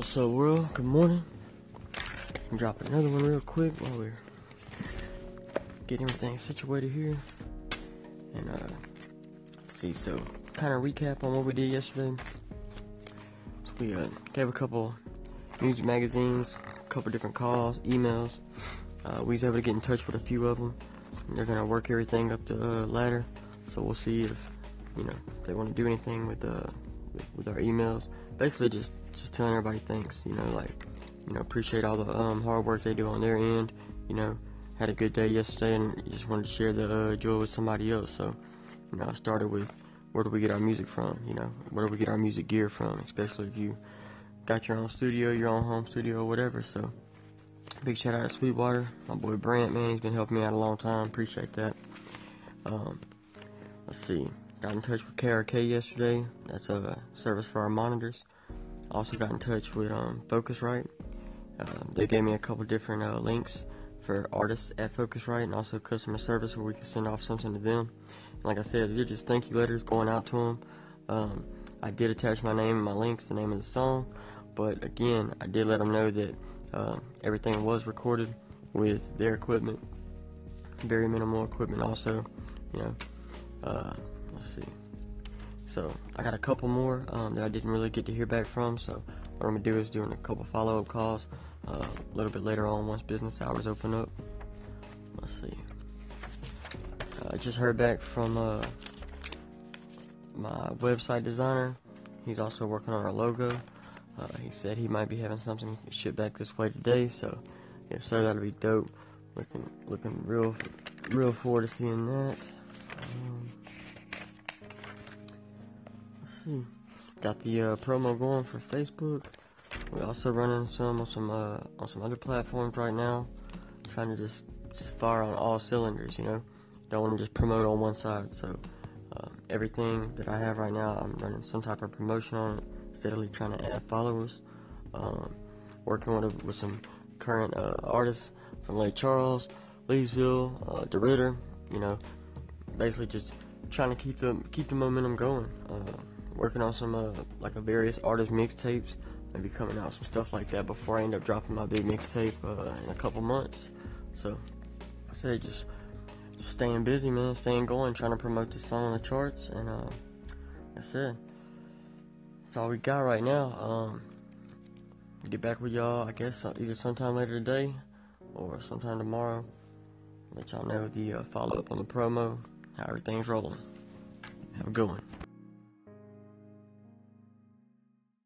What's up, world? Good morning. Dropping another one real quick while we're getting everything situated here. And, uh, see, so kind of recap on what we did yesterday. So we uh, gave a couple music magazines, a couple different calls, emails. Uh, we was able to get in touch with a few of them. They're gonna work everything up the uh, ladder. So we'll see if, you know, they want to do anything with, uh, with, our emails. Basically, just just telling everybody thanks. You know, like you know, appreciate all the um, hard work they do on their end. You know, had a good day yesterday, and just wanted to share the uh, joy with somebody else. So, you know, I started with where do we get our music from? You know, where do we get our music gear from? Especially if you got your own studio, your own home studio, or whatever. So, big shout out to Sweetwater, my boy Brant, man, he's been helping me out a long time. Appreciate that. Um, let's see, got in touch with KRK yesterday. That's a service for our monitors. Also got in touch with um, Focusrite. Uh, they gave me a couple different uh, links for artists at Focusrite and also customer service where we can send off something to them. And like I said, they're just thank you letters going out to them. Um, I did attach my name and my links, the name of the song, but again, I did let them know that uh, everything was recorded with their equipment, very minimal equipment also, you know. Uh, let's see. So I got a couple more um, that I didn't really get to hear back from. So what I'm gonna do is doing a couple follow-up calls uh, a little bit later on once business hours open up. Let's see. I just heard back from uh, my website designer. He's also working on our logo. Uh, he said he might be having something shipped back this way today. So if so, that'll be dope. Looking looking real real forward to seeing that. Um, see. Got the uh, promo going for Facebook. We're also running some on some uh, on some other platforms right now. Trying to just just fire on all cylinders, you know. Don't want to just promote on one side. So um, everything that I have right now, I'm running some type of promotion on it. Steadily trying to add followers. Um, working with with some current uh, artists from Lake Charles, Leesville, uh, DeRidder. You know, basically just trying to keep the keep the momentum going. Uh, working on some uh, like a various artist mixtapes, maybe coming out some stuff like that before I end up dropping my big mixtape uh, in a couple months. So I say just, just staying busy, man, staying going, trying to promote this song on the charts, and uh, that's it. That's all we got right now. Um, get back with y'all, I guess, uh, either sometime later today or sometime tomorrow. Let y'all know the uh, follow up on the promo, how everything's rolling. Have a good one.